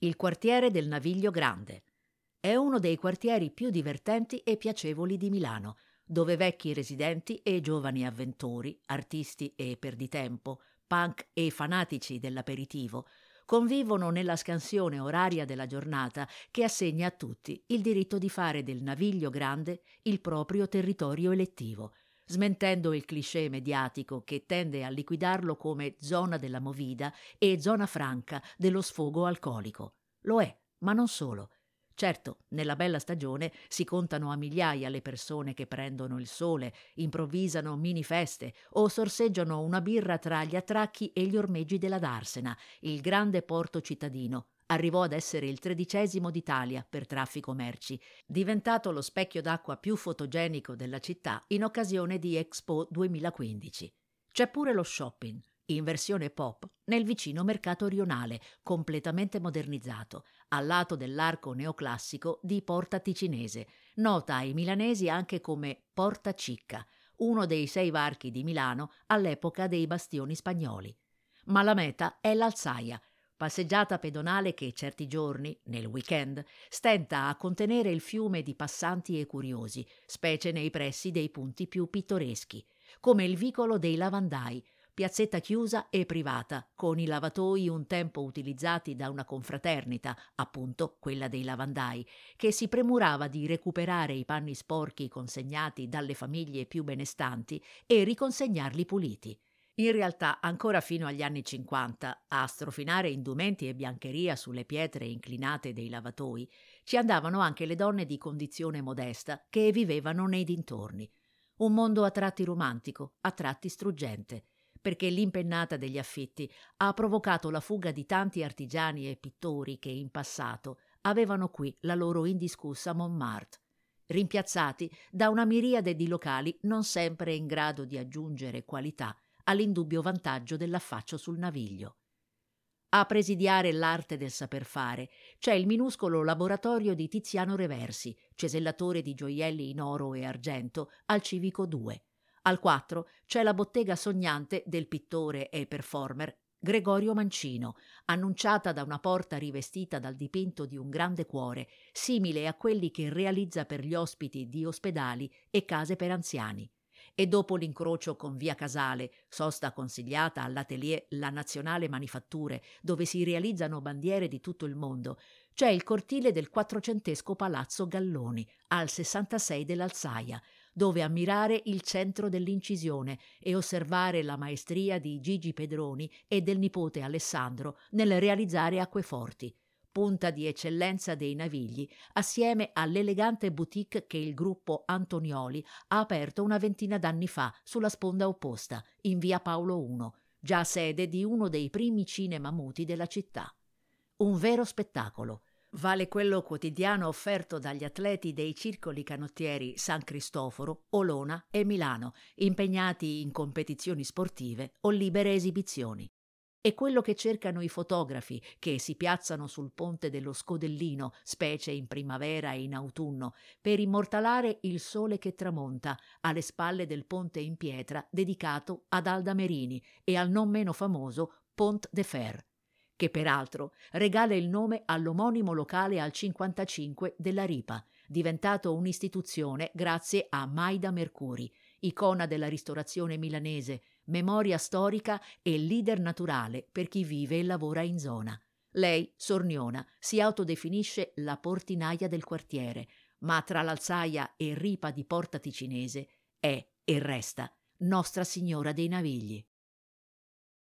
Il quartiere del Naviglio Grande. È uno dei quartieri più divertenti e piacevoli di Milano, dove vecchi residenti e giovani avventori, artisti e perditempo, punk e fanatici dell'aperitivo, convivono nella scansione oraria della giornata che assegna a tutti il diritto di fare del Naviglio Grande il proprio territorio elettivo, smentendo il cliché mediatico che tende a liquidarlo come zona della movida e zona franca dello sfogo alcolico. Lo è, ma non solo. Certo, nella bella stagione si contano a migliaia le persone che prendono il sole, improvvisano mini feste o sorseggiano una birra tra gli attracchi e gli ormeggi della Darsena, il grande porto cittadino. Arrivò ad essere il tredicesimo d'Italia per traffico merci, diventato lo specchio d'acqua più fotogenico della città in occasione di Expo 2015. C'è pure lo shopping, in versione pop nel vicino mercato rionale, completamente modernizzato, al lato dell'arco neoclassico di Porta Ticinese, nota ai milanesi anche come Porta Cicca, uno dei sei varchi di Milano all'epoca dei bastioni spagnoli. Ma la meta è l'Alzaia, passeggiata pedonale che certi giorni, nel weekend, stenta a contenere il fiume di passanti e curiosi, specie nei pressi dei punti più pittoreschi, come il vicolo dei lavandai, piazzetta chiusa e privata, con i lavatoi un tempo utilizzati da una confraternita, appunto quella dei lavandai, che si premurava di recuperare i panni sporchi consegnati dalle famiglie più benestanti e riconsegnarli puliti. In realtà, ancora fino agli anni 50, a strofinare indumenti e biancheria sulle pietre inclinate dei lavatoi, ci andavano anche le donne di condizione modesta che vivevano nei dintorni. Un mondo a tratti romantico, a tratti struggente perché l'impennata degli affitti ha provocato la fuga di tanti artigiani e pittori che in passato avevano qui la loro indiscussa Montmartre, rimpiazzati da una miriade di locali non sempre in grado di aggiungere qualità all'indubbio vantaggio dell'affaccio sul naviglio. A presidiare l'arte del saper fare c'è il minuscolo laboratorio di Tiziano Reversi, cesellatore di gioielli in oro e argento, al Civico 2, al 4 c'è la bottega sognante del pittore e performer Gregorio Mancino, annunciata da una porta rivestita dal dipinto di un grande cuore, simile a quelli che realizza per gli ospiti di ospedali e case per anziani. E dopo l'incrocio con Via Casale, sosta consigliata all'atelier La Nazionale Manifatture, dove si realizzano bandiere di tutto il mondo, c'è il cortile del quattrocentesco Palazzo Galloni, al 66 dell'Alzaia, dove ammirare il centro dell'incisione e osservare la maestria di Gigi Pedroni e del nipote Alessandro nel realizzare acqueforti, punta di eccellenza dei navigli, assieme all'elegante boutique che il gruppo Antonioli ha aperto una ventina d'anni fa sulla sponda opposta, in via Paolo I, già sede di uno dei primi cinema muti della città. Un vero spettacolo, vale quello quotidiano offerto dagli atleti dei circoli canottieri San Cristoforo, Olona e Milano, impegnati in competizioni sportive o libere esibizioni. E quello che cercano i fotografi che si piazzano sul ponte dello Scodellino, specie in primavera e in autunno, per immortalare il sole che tramonta alle spalle del ponte in pietra dedicato ad Alda Merini e al non meno famoso Pont de Fer che peraltro regala il nome all'omonimo locale al 55 della Ripa, diventato un'istituzione grazie a Maida Mercuri, icona della ristorazione milanese, memoria storica e leader naturale per chi vive e lavora in zona. Lei, Sorniona, si autodefinisce la portinaia del quartiere, ma tra l'Alzaia e Ripa di Porta Ticinese è e resta Nostra Signora dei Navigli.